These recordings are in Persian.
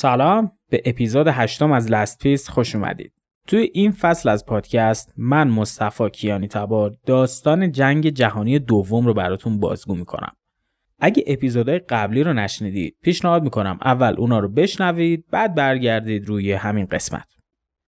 سلام به اپیزود هشتم از لست پیس خوش اومدید. توی این فصل از پادکست من مصطفی کیانی تبار داستان جنگ جهانی دوم رو براتون بازگو می‌کنم. اگه اپیزودهای قبلی رو نشنیدید پیشنهاد می‌کنم اول اونا رو بشنوید بعد برگردید روی همین قسمت.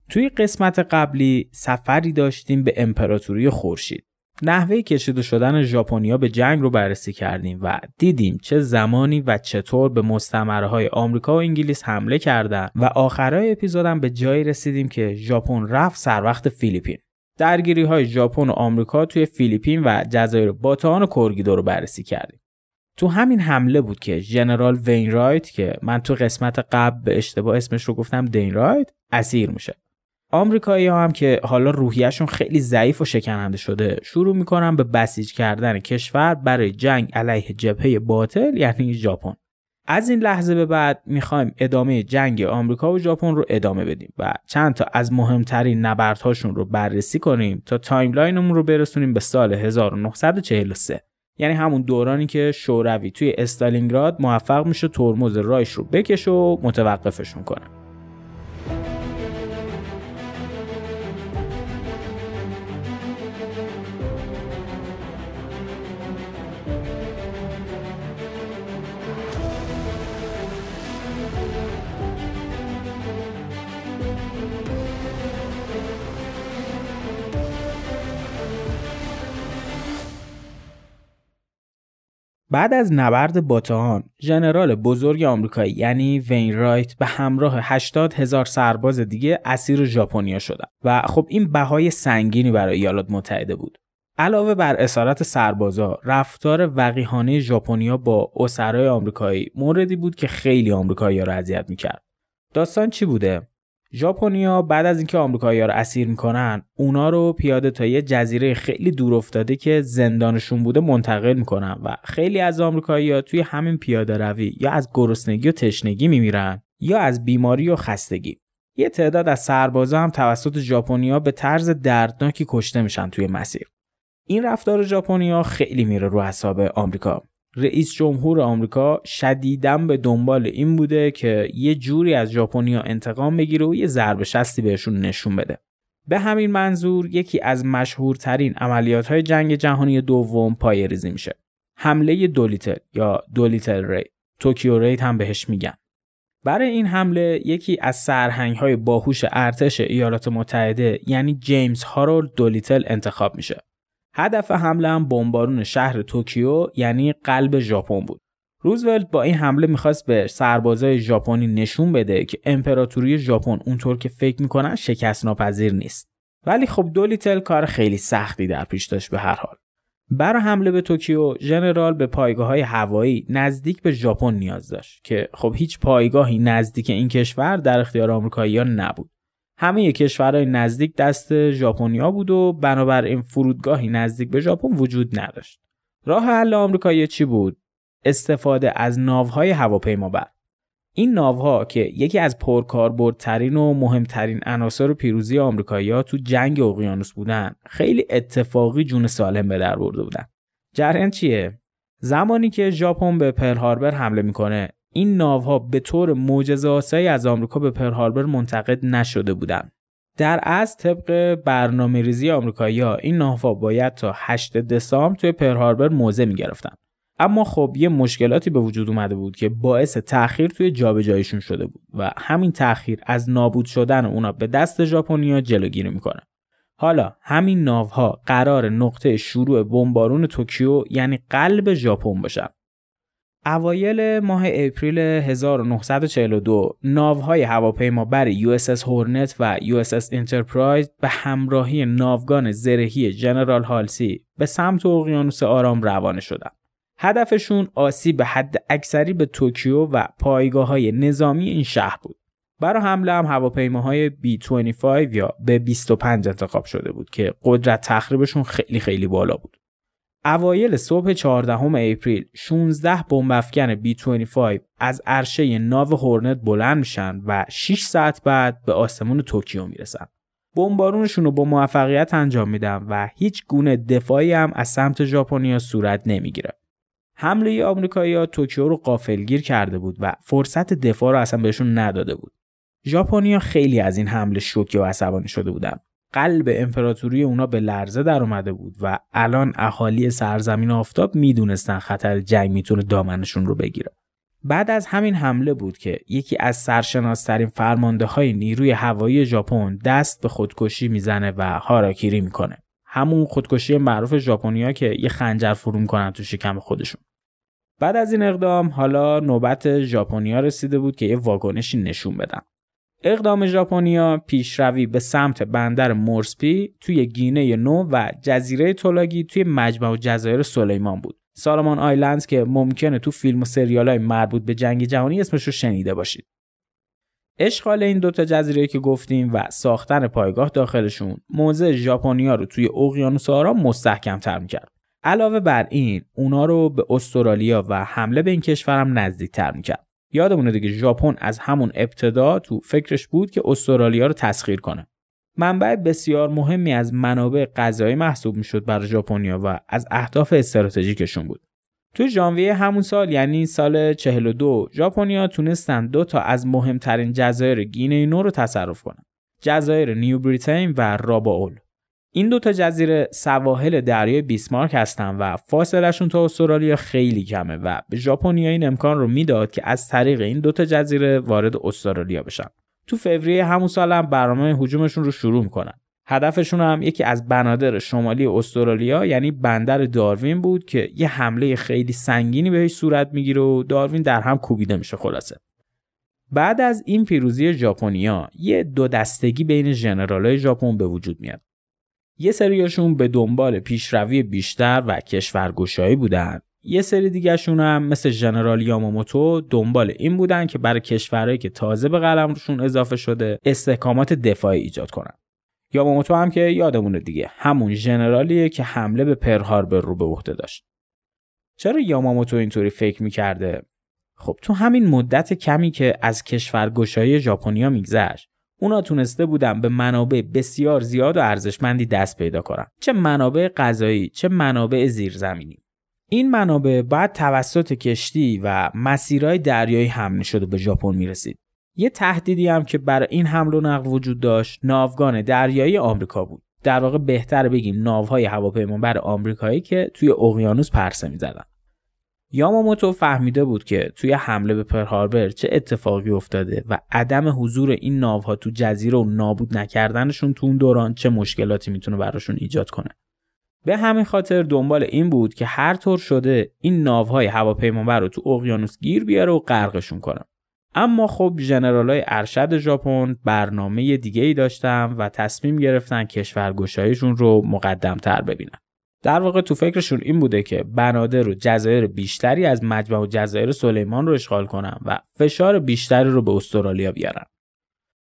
توی قسمت قبلی سفری داشتیم به امپراتوری خورشید. نحوه کشیده شدن ژاپنیا به جنگ رو بررسی کردیم و دیدیم چه زمانی و چطور به مستمره های آمریکا و انگلیس حمله کردن و آخرای اپیزودم به جایی رسیدیم که ژاپن رفت سر وقت فیلیپین. درگیری های ژاپن و آمریکا توی فیلیپین و جزایر باتان و کورگیدو رو بررسی کردیم. تو همین حمله بود که ژنرال وینرایت که من تو قسمت قبل به اشتباه اسمش رو گفتم دینرایت اسیر میشه. آمریکایی ها هم که حالا روحیهشون خیلی ضعیف و شکننده شده شروع می‌کنن به بسیج کردن کشور برای جنگ علیه جبهه باطل یعنی ژاپن. از این لحظه به بعد می‌خوایم ادامه جنگ آمریکا و ژاپن رو ادامه بدیم و چند تا از مهمترین نبردهاشون رو بررسی کنیم تا timeline مون رو برسونیم به سال 1943 یعنی همون دورانی که شوروی توی استالینگراد موفق میشه ترمز رایش رو بکشه و متوقفشون کنه. بعد از نبرد باتهان ژنرال بزرگ آمریکایی یعنی وین رایت به همراه 80 هزار سرباز دیگه اسیر ژاپنیا شدن و خب این بهای سنگینی برای ایالات متحده بود. علاوه بر اسارت سربازا رفتار وقیحانه ژاپنیا با اسرای آمریکایی موردی بود که خیلی آمریکایی‌ها را اذیت می‌کرد. داستان چی بوده؟ ژاپنیا بعد از اینکه آمریکایی‌ها رو اسیر می‌کنن اونا رو پیاده تا یه جزیره خیلی دور افتاده که زندانشون بوده منتقل می‌کنن و خیلی از آمریکایی‌ها توی همین پیاده روی یا از گرسنگی و تشنگی میمیرن یا از بیماری و خستگی. یه تعداد از سربازا هم توسط ژاپنیا به طرز دردناکی کشته میشن توی مسیر. این رفتار ژاپنیا خیلی میره رو حساب آمریکا. رئیس جمهور آمریکا شدیداً به دنبال این بوده که یه جوری از ژاپنیا انتقام بگیره و یه ضربه شستی بهشون نشون بده. به همین منظور یکی از مشهورترین عملیات های جنگ جهانی دوم پای ریزی میشه. حمله دولیتل یا دولیتل ری توکیو raid هم بهش میگن. برای این حمله یکی از سرهنگ های باهوش ارتش ایالات متحده یعنی جیمز هارولد دولیتل انتخاب میشه. هدف حمله هم بمبارون شهر توکیو یعنی قلب ژاپن بود. روزولت با این حمله می‌خواست به سربازای ژاپنی نشون بده که امپراتوری ژاپن اونطور که فکر می‌کنن شکست ناپذیر نیست. ولی خب دولیتل کار خیلی سختی در پیش داشت به هر حال. برای حمله به توکیو ژنرال به پایگاه های هوایی نزدیک به ژاپن نیاز داشت که خب هیچ پایگاهی نزدیک این کشور در اختیار آمریکاییان نبود. همه کشورهای نزدیک دست ژاپنیا بود و بنابراین فرودگاهی نزدیک به ژاپن وجود نداشت. راه حل آمریکایی چی بود؟ استفاده از ناوهای هواپیما بر. این ناوها که یکی از پرکاربردترین و مهمترین عناصر پیروزی آمریکایی‌ها تو جنگ اقیانوس بودن، خیلی اتفاقی جون سالم به در برده بودن. جریان چیه؟ زمانی که ژاپن به پرل هاربر حمله می‌کنه این ناوها به طور معجزه از آمریکا به پرل هاربر منتقد نشده بودند. در از طبق برنامه ریزی آمریکایی ها این ناوها باید تا 8 دسامبر توی پرل هاربر موضع می گرفتن. اما خب یه مشکلاتی به وجود اومده بود که باعث تأخیر توی جابجاییشون شده بود و همین تأخیر از نابود شدن اونا به دست ژاپنیا جلوگیری می‌کنه. حالا همین ناوها قرار نقطه شروع بمبارون توکیو یعنی قلب ژاپن باشن. اوایل ماه اپریل 1942 ناوهای هواپیما بر اس هورنت و اس انترپرایز به همراهی ناوگان زرهی جنرال هالسی به سمت اقیانوس آرام روانه شدند. هدفشون آسیب حد اکثری به توکیو و پایگاه های نظامی این شهر بود. برای حمله هم هواپیماهای B25 یا به 25 انتخاب شده بود که قدرت تخریبشون خیلی خیلی بالا بود. اوایل صبح 14 April 16 بمب افکن B25 از عرشه ناو هورنت بلند میشن و 6 ساعت بعد به آسمون توکیو می‌رسن. بمبارونشون رو با موفقیت انجام میدن و هیچ گونه دفاعی هم از سمت ژاپنیا صورت نمی‌گیره. حمله آمریکایی‌ها توکیو رو غافلگیر کرده بود و فرصت دفاع رو اصلا بهشون نداده بود. ژاپنیا خیلی از این حمله شوکه و عصبانی شده بودن. قلب امپراتوری اونا به لرزه در اومده بود و الان اهالی سرزمین آفتاب می‌دونستن خطر جنگ می‌تونه دامنشون رو بگیره. بعد از همین حمله بود که یکی از سرشناسترین فرمانده های نیروی هوایی ژاپن دست به خودکشی می‌زنه و هاراکیری می‌کنه. همون خودکشی معروف ژاپنیا که یه خنجر فرو می‌کنن تو شکم خودشون. بعد از این اقدام حالا نوبت ژاپنیا رسیده بود که یه واگنشی نشون بدن. اقدام ژاپنیا پیشروی به سمت بندر مورسپی توی گینه نو و جزیره تولاگی توی مجمع جزایر سلیمان بود. سالمان آیلندز که ممکنه تو فیلم و سریال های مربوط به جنگ جهانی اسمش رو شنیده باشید. اشغال این دوتا جزیره که گفتیم و ساختن پایگاه داخلشون موضع ژاپنیا رو توی اقیانوس آرام مستحکم تر می‌کرد. علاوه بر این اونا رو به استرالیا و حمله به این کشورم نزدیک تر می‌کرد. یادمونه دیگه ژاپن از همون ابتدا تو فکرش بود که استرالیا رو تسخیر کنه. منبع بسیار مهمی از منابع غذایی محسوب می‌شد برای ژاپنیا و از اهداف استراتژیکشون بود. تو ژانویه همون سال یعنی سال 42 ژاپنیا تونستن دو تا از مهمترین جزایر گینه نو رو تصرف کنن. جزایر نیو بریتین و راباول. این دو تا جزیره سواحل دریای بیسمارک هستن و فاصلشون تا استرالیا خیلی کمه و به ژاپنیا این امکان رو می‌داد که از طریق این دو تا جزیره وارد استرالیا بشن. تو فوریه همون سال هم برنامه هجومشون رو شروع می‌کنن. هدفشون هم یکی از بنادر شمالی استرالیا یعنی بندر داروین بود که یه حمله خیلی سنگینی بهش صورت می‌گیره و داروین در هم کوبیده میشه خلاصه. بعد از این پیروزی ژاپنیا یه دو دستگی بین ژنرالای ژاپن به وجود میاد. یه سریاشون به دنبال پیشروی بیشتر و کشورگشایی بودن. یه سری دیگهشون هم مثل ژنرال یاماموتو دنبال این بودن که برای کشورهایی که تازه به قلمروشون اضافه شده استحکامات دفاعی ایجاد کنن. یاماموتو هم که یادمونه دیگه همون ژنرالیه که حمله به پرهاربر رو به عهده داشت. چرا یاماموتو اینطوری فکر می‌کرده؟ خب تو همین مدت کمی که از کشورگشایی ژاپنیا میگذشت اونا تونسته بودن به منابع بسیار زیاد و ارزشمندی دست پیدا کنن. چه منابع غذایی چه منابع زیرزمینی. این منابع بعد توسط کشتی و مسیرهای دریایی حمل شده به ژاپن می‌رسید. یه تهدیدی هم که برای این حمل و نقل وجود داشت ناوگان دریایی آمریکا بود. در واقع بهتر بگیم ناوهای هواپیمابر آمریکایی که توی اقیانوس پرسه می‌زدن. یاماموتو فهمیده بود که توی حمله به پرهاربر چه اتفاقی افتاده و عدم حضور این ناوها تو جزیره و نابود نکردنشون تو اون دوران چه مشکلاتی می‌تونه براشون ایجاد کنه. به همین خاطر دنبال این بود که هر طور شده این ناوهای هواپیمابر رو تو اقیانوس گیر بیاره و غرقشون کنه. اما خب ژنرالای ارشد ژاپن برنامه دیگه ای داشتن و تصمیم گرفتن کشورگشاییشون رو مقدم تر ببینن. در واقع تو فکرشون این بوده که بنادر و جزایر بیشتری از مجمع و جزایر سلیمان رو اشغال کنن و فشار بیشتری رو به استرالیا بیارن.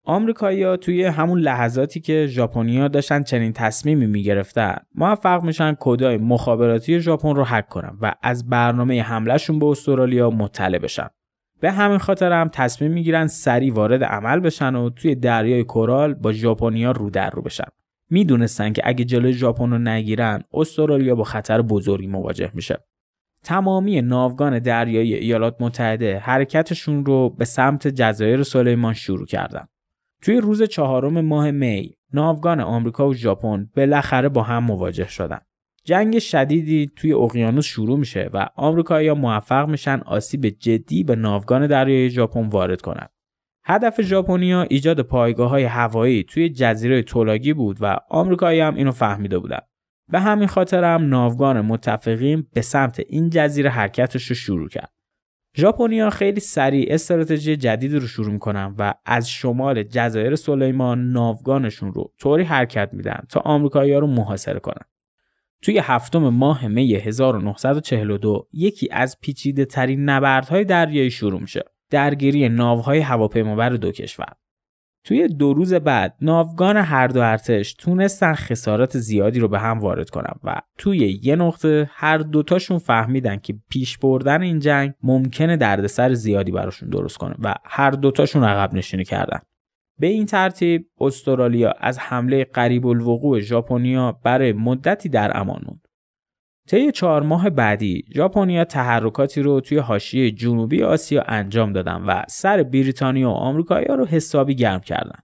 آمریکایی‌ها توی همون لحظاتی که ژاپنیا داشتن چنین تصمیمی می‌گرفتن موفق میشن کدای مخابراتی ژاپن رو هک کنن و از برنامه حملهشون به استرالیا مطلع بشن. به همین خاطر هم تصمیم می‌گیرن سریع وارد عمل بشن و توی دریای کورال با ژاپنیا رو در رو بشن. می‌دونستن که اگه جلوی ژاپن رو نگیرن استرالیا با خطر بزرگی مواجه میشه. تمامی ناوگان دریایی ایالات متحده حرکتشون رو به سمت جزایر سلیمان شروع کردن. توی روز چهارم ماه می ناوگان آمریکا و ژاپن بالاخره با هم مواجه شدن. جنگ شدیدی توی اقیانوس شروع میشه و آمریکایی‌ها موفق میشن آسیب جدی به ناوگان دریایی ژاپن وارد کنند هدف ژاپنیا ایجاد پایگاه های هوایی توی جزیره تولاگی بود و آمریکایی هم اینو فهمیده بودن. به همین خاطر هم ناوگان متفقین به سمت این جزیره حرکتش رو شروع کرد. ژاپنیا خیلی سریع استراتژی جدید رو شروع می‌کنن و از شمال جزایر سلیمان ناوگانشون رو طوری حرکت میدن تا آمریکایی‌ها رو محاصره کنن. توی هفتم ماه می 1942 یکی از پیچیده ترین نبردهای دریایی شروع میشه. درگیری ناوهای هواپیمابر دو کشور. توی دو روز بعد ناوگان هر دو ارتش تونستن خسارات زیادی رو به هم وارد کنن و توی یه نقطه هر دوتاشون فهمیدن که پیش بردن این جنگ ممکنه دردسر زیادی براشون درست کنه و هر دوتاشون عقب نشینی کردن. به این ترتیب استرالیا از حمله قریب الوقوع ژاپنیا برای مدتی در امان موند. طی چهار ماه بعدی ژاپنیا تحرکاتی رو توی حاشیه جنوبی آسیا انجام دادن و سر بریتانیا و آمریکایی‌ها رو حسابی گرم کردن.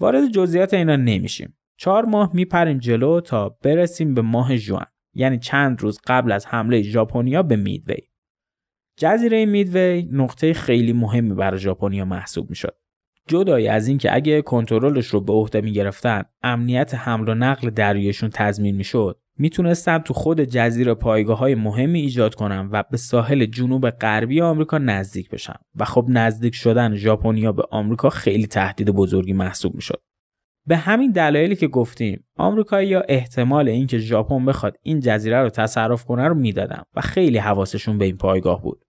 وارد جزئیات اینا نمیشیم. چهار ماه میپریم جلو تا برسیم به ماه جوان یعنی چند روز قبل از حمله ژاپنیا به میدوی. جزیره میدوی نقطه خیلی مهمی برای ژاپنیا محسوب می‌شد. جدای از اینکه اگه کنترلش رو به عهده می‌گرفتن امنیت حمل و نقل دریایشون تضمین می‌شد می‌تونستن تو خود جزیره پایگاه های مهمی ایجاد کنن و به ساحل جنوب غربی آمریکا نزدیک بشن و خب نزدیک شدن ژاپنیا به آمریکا خیلی تهدید بزرگی محسوب می‌شد. به همین دلایلی که گفتیم آمریکایی یا احتمال اینکه ژاپن بخواد این جزیره رو تصرف کنه رو می‌دادن و خیلی حواسشون به این پایگاه بود.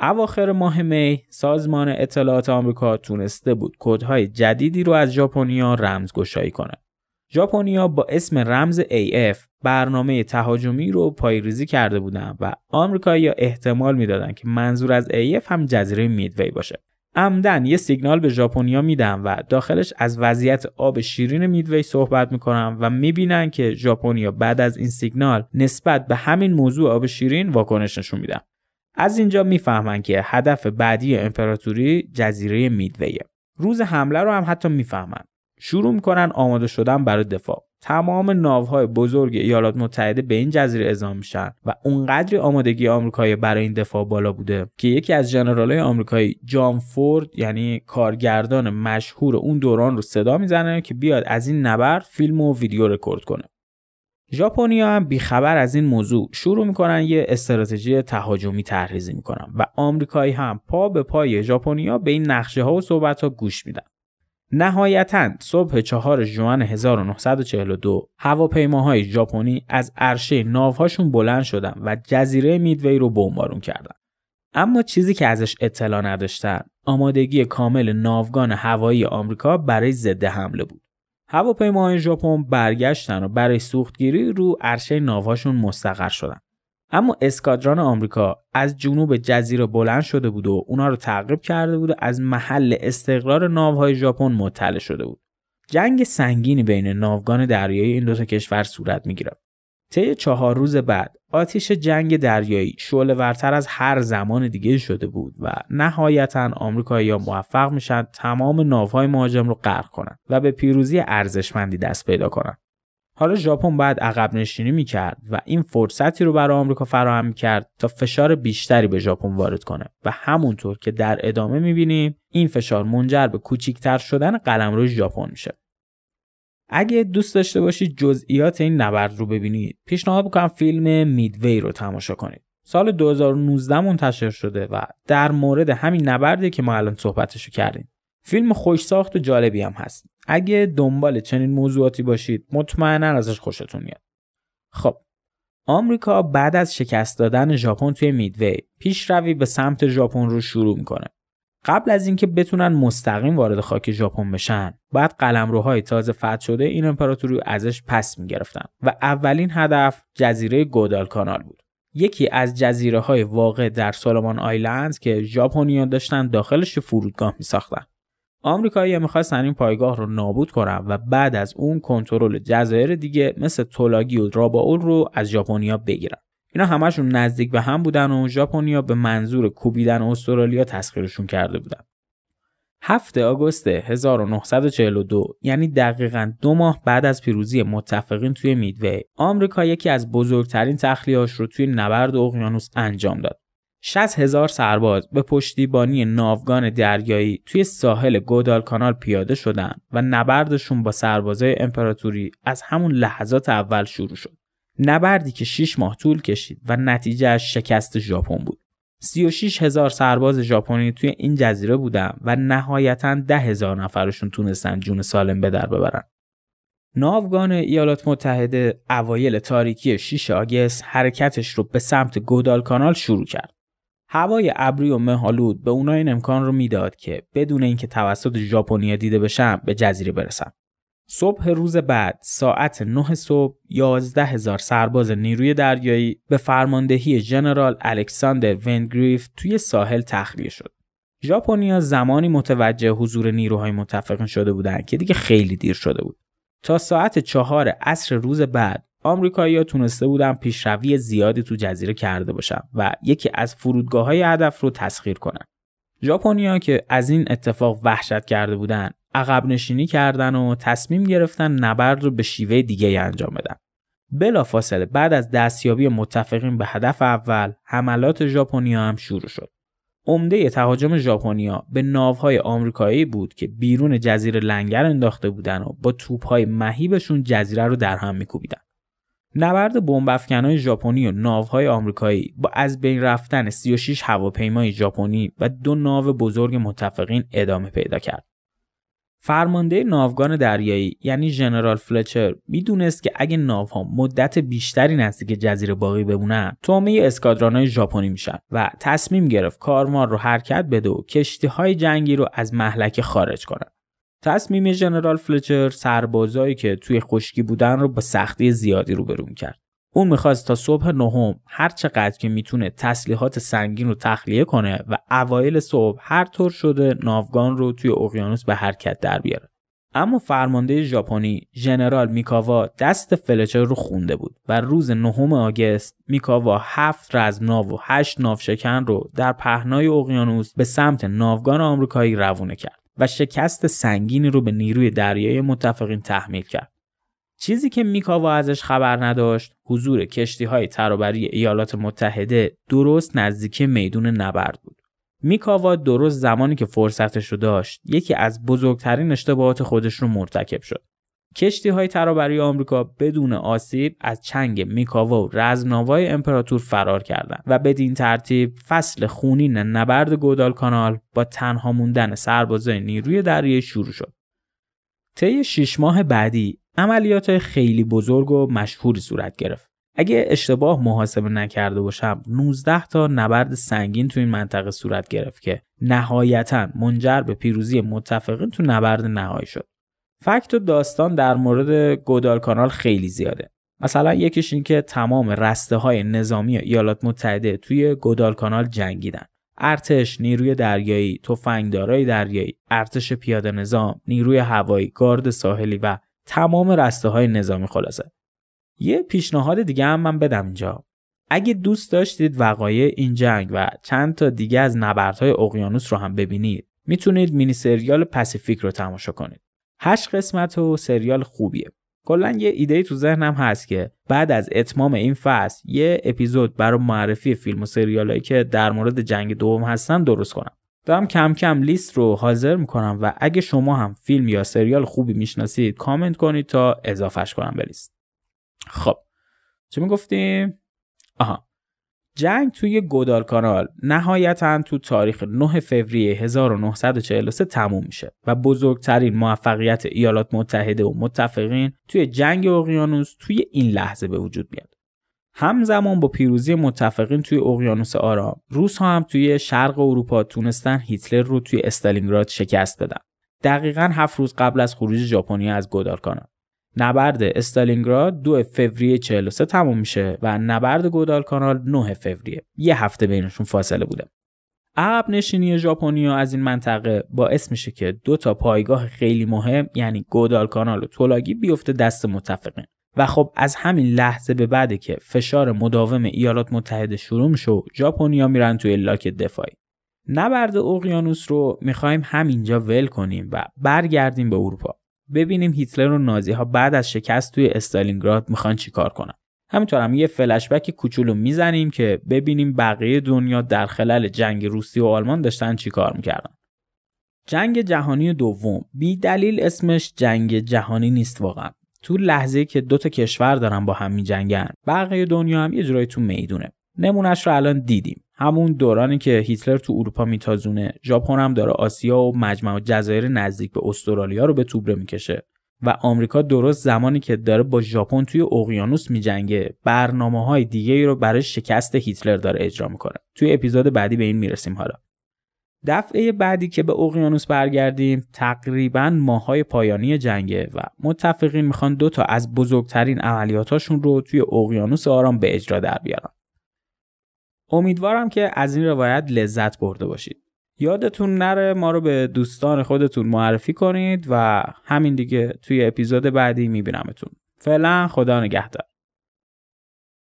اواخر ماه می سازمان اطلاعات آمریکا تونسته بود کدهای جدیدی رو از ژاپنیا رمزگشایی کنه. ژاپنیا با اسم رمز AF برنامه تهاجمی رو پایریزی کرده بودن و آمریکایی‌ها احتمال می‌دادن که منظور از AF هم جزیره میدوی باشه. عمدن یه سیگنال به ژاپنیا میدن و داخلش از وضعیت آب شیرین میدوی صحبت می‌کنن و می‌بینن که ژاپنیا بعد از این سیگنال نسبت به همین موضوع آب شیرین واکنش نشون میدن. از اینجا می‌فهمن که هدف بعدی امپراتوری جزیره میدویه. روز حمله رو هم حتی می‌فهمن. شروع می‌کنن آماده شدن برای دفاع تمام ناوهای بزرگ ایالات متحده به این جزیره اعزام میشن و اونقدری آمادگی آمریکایی برای این دفاع بالا بوده که یکی از ژنرالهای آمریکایی جان فورد یعنی کارگردان مشهور اون دوران رو صدا می‌زنه که بیاد از این نبرد فیلم و ویدیو رکورد کنه. ژاپنیا هم بیخبر از این موضوع شروع می‌کنن یه استراتژی تهاجمی طرحریزی می‌کنن و آمریکایی هم پا به پای ژاپنیا به این نقشه ها و صحبت ها گوش میدن. نهایتا صبح 4 ژوئن 1942 هواپیماهای ژاپنی از عرشه ناوهاشون بلند شدن و جزیره میدوی رو بمبارون کردن. اما چیزی که ازش اطلاع نداشتن آمادگی کامل ناوگان هوایی آمریکا برای ضد حمله بود. هواپیماهای ژاپن برگشتن و برای سوختگیری رو عرشه ناوهاشون مستقر شدن. اما اسکادران آمریکا از جنوب جزیره بلند شده بود و اونا رو تعقیب کرده بود و از محل استقرار ناوهای ژاپن مطلع شده بود. جنگ سنگینی بین ناوگان دریایی این دو تا کشور صورت می‌گیره. طی چهار روز بعد آتیش جنگ دریایی شعله ورتر از هر زمان دیگه شده بود و نهایتا آمریکایی‌ها موفق میشن تمام ناوهای مهاجم رو غرق کنن و به پیروزی ارزشمندی دست پیدا کنن. حالا ژاپن بعد عقب نشینی می‌کرد و این فرصتی رو برای آمریکا فراهم می‌کرد تا فشار بیشتری به ژاپن وارد کنه. و همونطور که در ادامه می‌بینیم این فشار منجر به کوچیکتر شدن قلمرو ژاپن میشه. اگه دوست داشته باشید جزئیات این نبرد رو ببینید پیشنهاد می‌کنم فیلم میدوی رو تماشا کنید. سال 2019 منتشر شده و در مورد همین نبردی که ما الان صحبتشو کردیم. فیلم خوش ساخت و جالبی هم هست. اگه دنبال چنین موضوعاتی باشید مطمئنا ازش خوشتون میاد. خب آمریکا بعد از شکست دادن ژاپن توی میدوی پیشروی به سمت ژاپن رو شروع می‌کنه. قبل از اینکه بتونن مستقیم وارد خاک ژاپن بشن بعد قلمروهای تازه فتح شده این امپراتوری ازش پس می‌گرفتن و اولین هدف جزیره گودال کانال بود. یکی از جزیره های واقع در سولومون آیلند که ژاپنیان داشتن داخلش فرودگاه می ساختن. آمریکایی می‌خواستن این پایگاه رو نابود کنن و بعد از اون کنترل جزایر دیگه مثل تولاگی و راباول رو از ژاپنیا بگیرن. اینا همشون نزدیک به هم بودن و ژاپنیا به منظور کوبیدن استرالیا تسخیرشون کرده بودن. 7 آگوست 1942 یعنی دقیقا دو ماه بعد از پیروزی متفقین توی میدوی آمریکا یکی از بزرگترین تخلیهاش رو توی نبرد اقیانوس انجام داد. 60 هزار سرباز به پشتیبانی ناوگان دریایی توی ساحل گودال کانال پیاده شدند و نبردشون با سربازای امپراتوری از همون لحظات اول شروع شد. نبردی که 6 ماه طول کشید و نتیجه شکست ژاپن بود. 36 هزار سرباز ژاپنی توی این جزیره بودن و نهایتا 10 هزار نفرشون تونستن جون سالم به در ببرن. ناوگان ایالات متحده اوایل تاریکی 6 آگست حرکتش رو به سمت گودال کانال شروع کرد. هوای ابری و مهالود به اونا این امکان رو می‌داد که بدون اینکه توسط ژاپنیا دیده بشن به جزیره برسن. صبح روز بعد ساعت 9 صبح 11 هزار سرباز نیروی دریایی به فرماندهی ژنرال الکساندر ونگریف توی ساحل تخلیه شد. ژاپنیا زمانی متوجه حضور نیروهای متفقین شده بودند که دیگه خیلی دیر شده بود. تا ساعت چهار عصر روز بعد آمریکایی‌ها تونسته بودن پیشروی زیادی تو جزیره کرده باشن و یکی از فرودگاه های هدف رو تسخیر کنن. ژاپنیا که از این اتفاق وحشت کرده بودن عقب نشینی کردن و تصمیم گرفتن نبرد رو به شیوه دیگه انجام بدن. بلافاصله بعد از دستیابی متفقین به هدف اول حملات ژاپنیا هم شروع شد. عمده تهاجم ژاپنیا به ناوهای آمریکایی بود که بیرون جزیره لنگر انداخته بودن و با توپهای مهیبشون جزیره رو در هم میکوبیدن. نبرد بمب افکنهای ژاپنی و ناوهای آمریکایی با از بین رفتن 36 هواپیمای ژاپنی و دو ناو بزرگ متفقین ادامه پیدا کرد. فرمانده ناوگان دریایی یعنی ژنرال فلچر می‌دونست که اگه ناوها مدت بیشتری نزدیک جزیره باقی بمونن تومه اسکادرانهای ژاپنی میشن و تصمیم گرفت کاروان رو حرکت بده و کشتی های جنگی رو از محلکه خارج کنه تصمیم ژنرال فلچر سربازایی که توی خشکی بودن رو با سختی زیادی روبرو کرد اون می‌خواست تا صبح نهم هر چقدر که می‌تونه تسلیحات سنگین رو تخلیه کنه و اوایل صبح هر طور شده ناوگان رو توی اقیانوس به حرکت در بیاره. اما فرمانده ژاپنی ژنرال میکاوا دست فلچر رو خونده بود و روز نهم آگست میکاوا هفت ناو و هشت ناوشکن رو در پهنای اقیانوس به سمت ناوگان آمریکایی روونه کرد و شکست سنگینی رو به نیروی دریایی متفقین تحمیل کرد. چیزی که میکاوا ازش خبر نداشت حضور کشتی های ترابری ایالات متحده درست نزدیک میدون نبرد بود. میکاوا درست زمانی که فرصتش رو داشت یکی از بزرگترین اشتباهات خودش رو مرتکب شد. کشتی های ترابری آمریکا بدون آسیب از چنگ میکاوا و رزمناوای امپراتور فرار کردند و بدین ترتیب فصل خونین نبرد گودال کانال با تنها موندن سربازای نیروی دریایی شروع شد. طی شش ماه بعدی عملیات خیلی بزرگ و مشهوری صورت گرفت. اگه اشتباه محاسبه نکرده باشم 19 تا نبرد سنگین تو این منطقه صورت گرفت که نهایتا منجر به پیروزی متفقین تو نبرد نهایی شد. فکت و داستان در مورد گودال کانال خیلی زیاده. مثلا یکیش این که تمام رسته های نظامی ایالات متحده توی گودال کانال جنگیدن. ارتش، نیروی دریایی، تفنگدارای دریایی، ارتش پیاده نظام، نیروی هوایی، گارد ساحلی و تمام رسته های نظامی خلاصه یه پیشنهاد دیگه هم من بدم اینجا اگه دوست داشتید وقایع این جنگ و چند تا دیگه از نبردهای اقیانوس رو هم ببینید می‌تونید مینی سریال پاسیفیک رو تماشا کنید هشت قسمت و سریال خوبیه. کلا یه ایده تو ذهنم هست که بعد از اتمام این فصل یه اپیزود برای معرفی فیلم و سریالایی که در مورد جنگ دوم هستن درست کنم. دارم کم کم لیست رو حاضر می‌کنم و اگه شما هم فیلم یا سریال خوبی می‌شناسید کامنت کنید تا اضافهش کنم به لیست. خب چه می‌گفتیم؟ آها. جنگ توی گودال کانال نهایتا تو تاریخ 9 فوریه 1943 تموم میشه و بزرگترین موفقیت ایالات متحده و متفقین توی جنگ اقیانوس توی این لحظه به وجود میاد. همزمان با پیروزی متفقین توی اقیانوس آرام روس ها هم توی شرق اروپا تونستن هیتلر رو توی استالینگراد شکست بدن دقیقا هفت روز قبل از خروج ژاپنیا از گودالکانال نبرد استالینگراد دو فوریه 43 تموم میشه و نبرد گودالکانال 9 فوریه. یه هفته بینشون فاصله بوده. عقب نشینی ژاپنیا از این منطقه باعث میشه که دو تا پایگاه خیلی مهم یعنی گودالکانال و تولاگی بیفته دست متفقین. و خب از همین لحظه به بعده که فشار مداوم ایالات متحده شروع میشه و ژاپنیا میرن توی لاک دفاعی. نبرد اقیانوس رو می‌خوایم همینجا ول کنیم و برگردیم به اروپا. ببینیم هیتلر و نازی ها بعد از شکست توی استالینگراد می‌خوان چیکار کنن. همینطور هم یه فلشبک کوچولو می‌زنیم که ببینیم بقیه دنیا در خلال جنگ روسیه و آلمان داشتن چیکار می‌کردن. جنگ جهانی دوم. بی دلیل اسمش جنگ جهانی نیست واقعا. تو لحظه که دو تا کشور دارن با هم میجنگن بقیه دنیا هم یه جورایی تو می‌دونه. نمونهش رو الان دیدیم. همون دورانی که هیتلر تو اروپا میتازونه ژاپن هم داره آسیا و مجمع جزایر نزدیک به استرالیا رو به توبره می‌کشه. و آمریکا درست زمانی که داره با ژاپن توی اقیانوس میجنگه برنامه های دیگه رو برای شکست هیتلر داره اجرا می‌کنه. توی اپیزود بعدی به این می‌رسیم حالا. دفعه بعدی که به اقیانوس برگردیم تقریبا ماهای پایانی جنگه و متفقین می‌خوان دو تا از بزرگترین عملیاتاشون رو توی اقیانوس آرام به اجرا در بیارن. امیدوارم که از این روایت لذت برده باشید. یادتون نره ما رو به دوستان خودتون معرفی کنید و همین دیگه توی اپیزود بعدی میبینمتون. فعلا خدا نگهدار.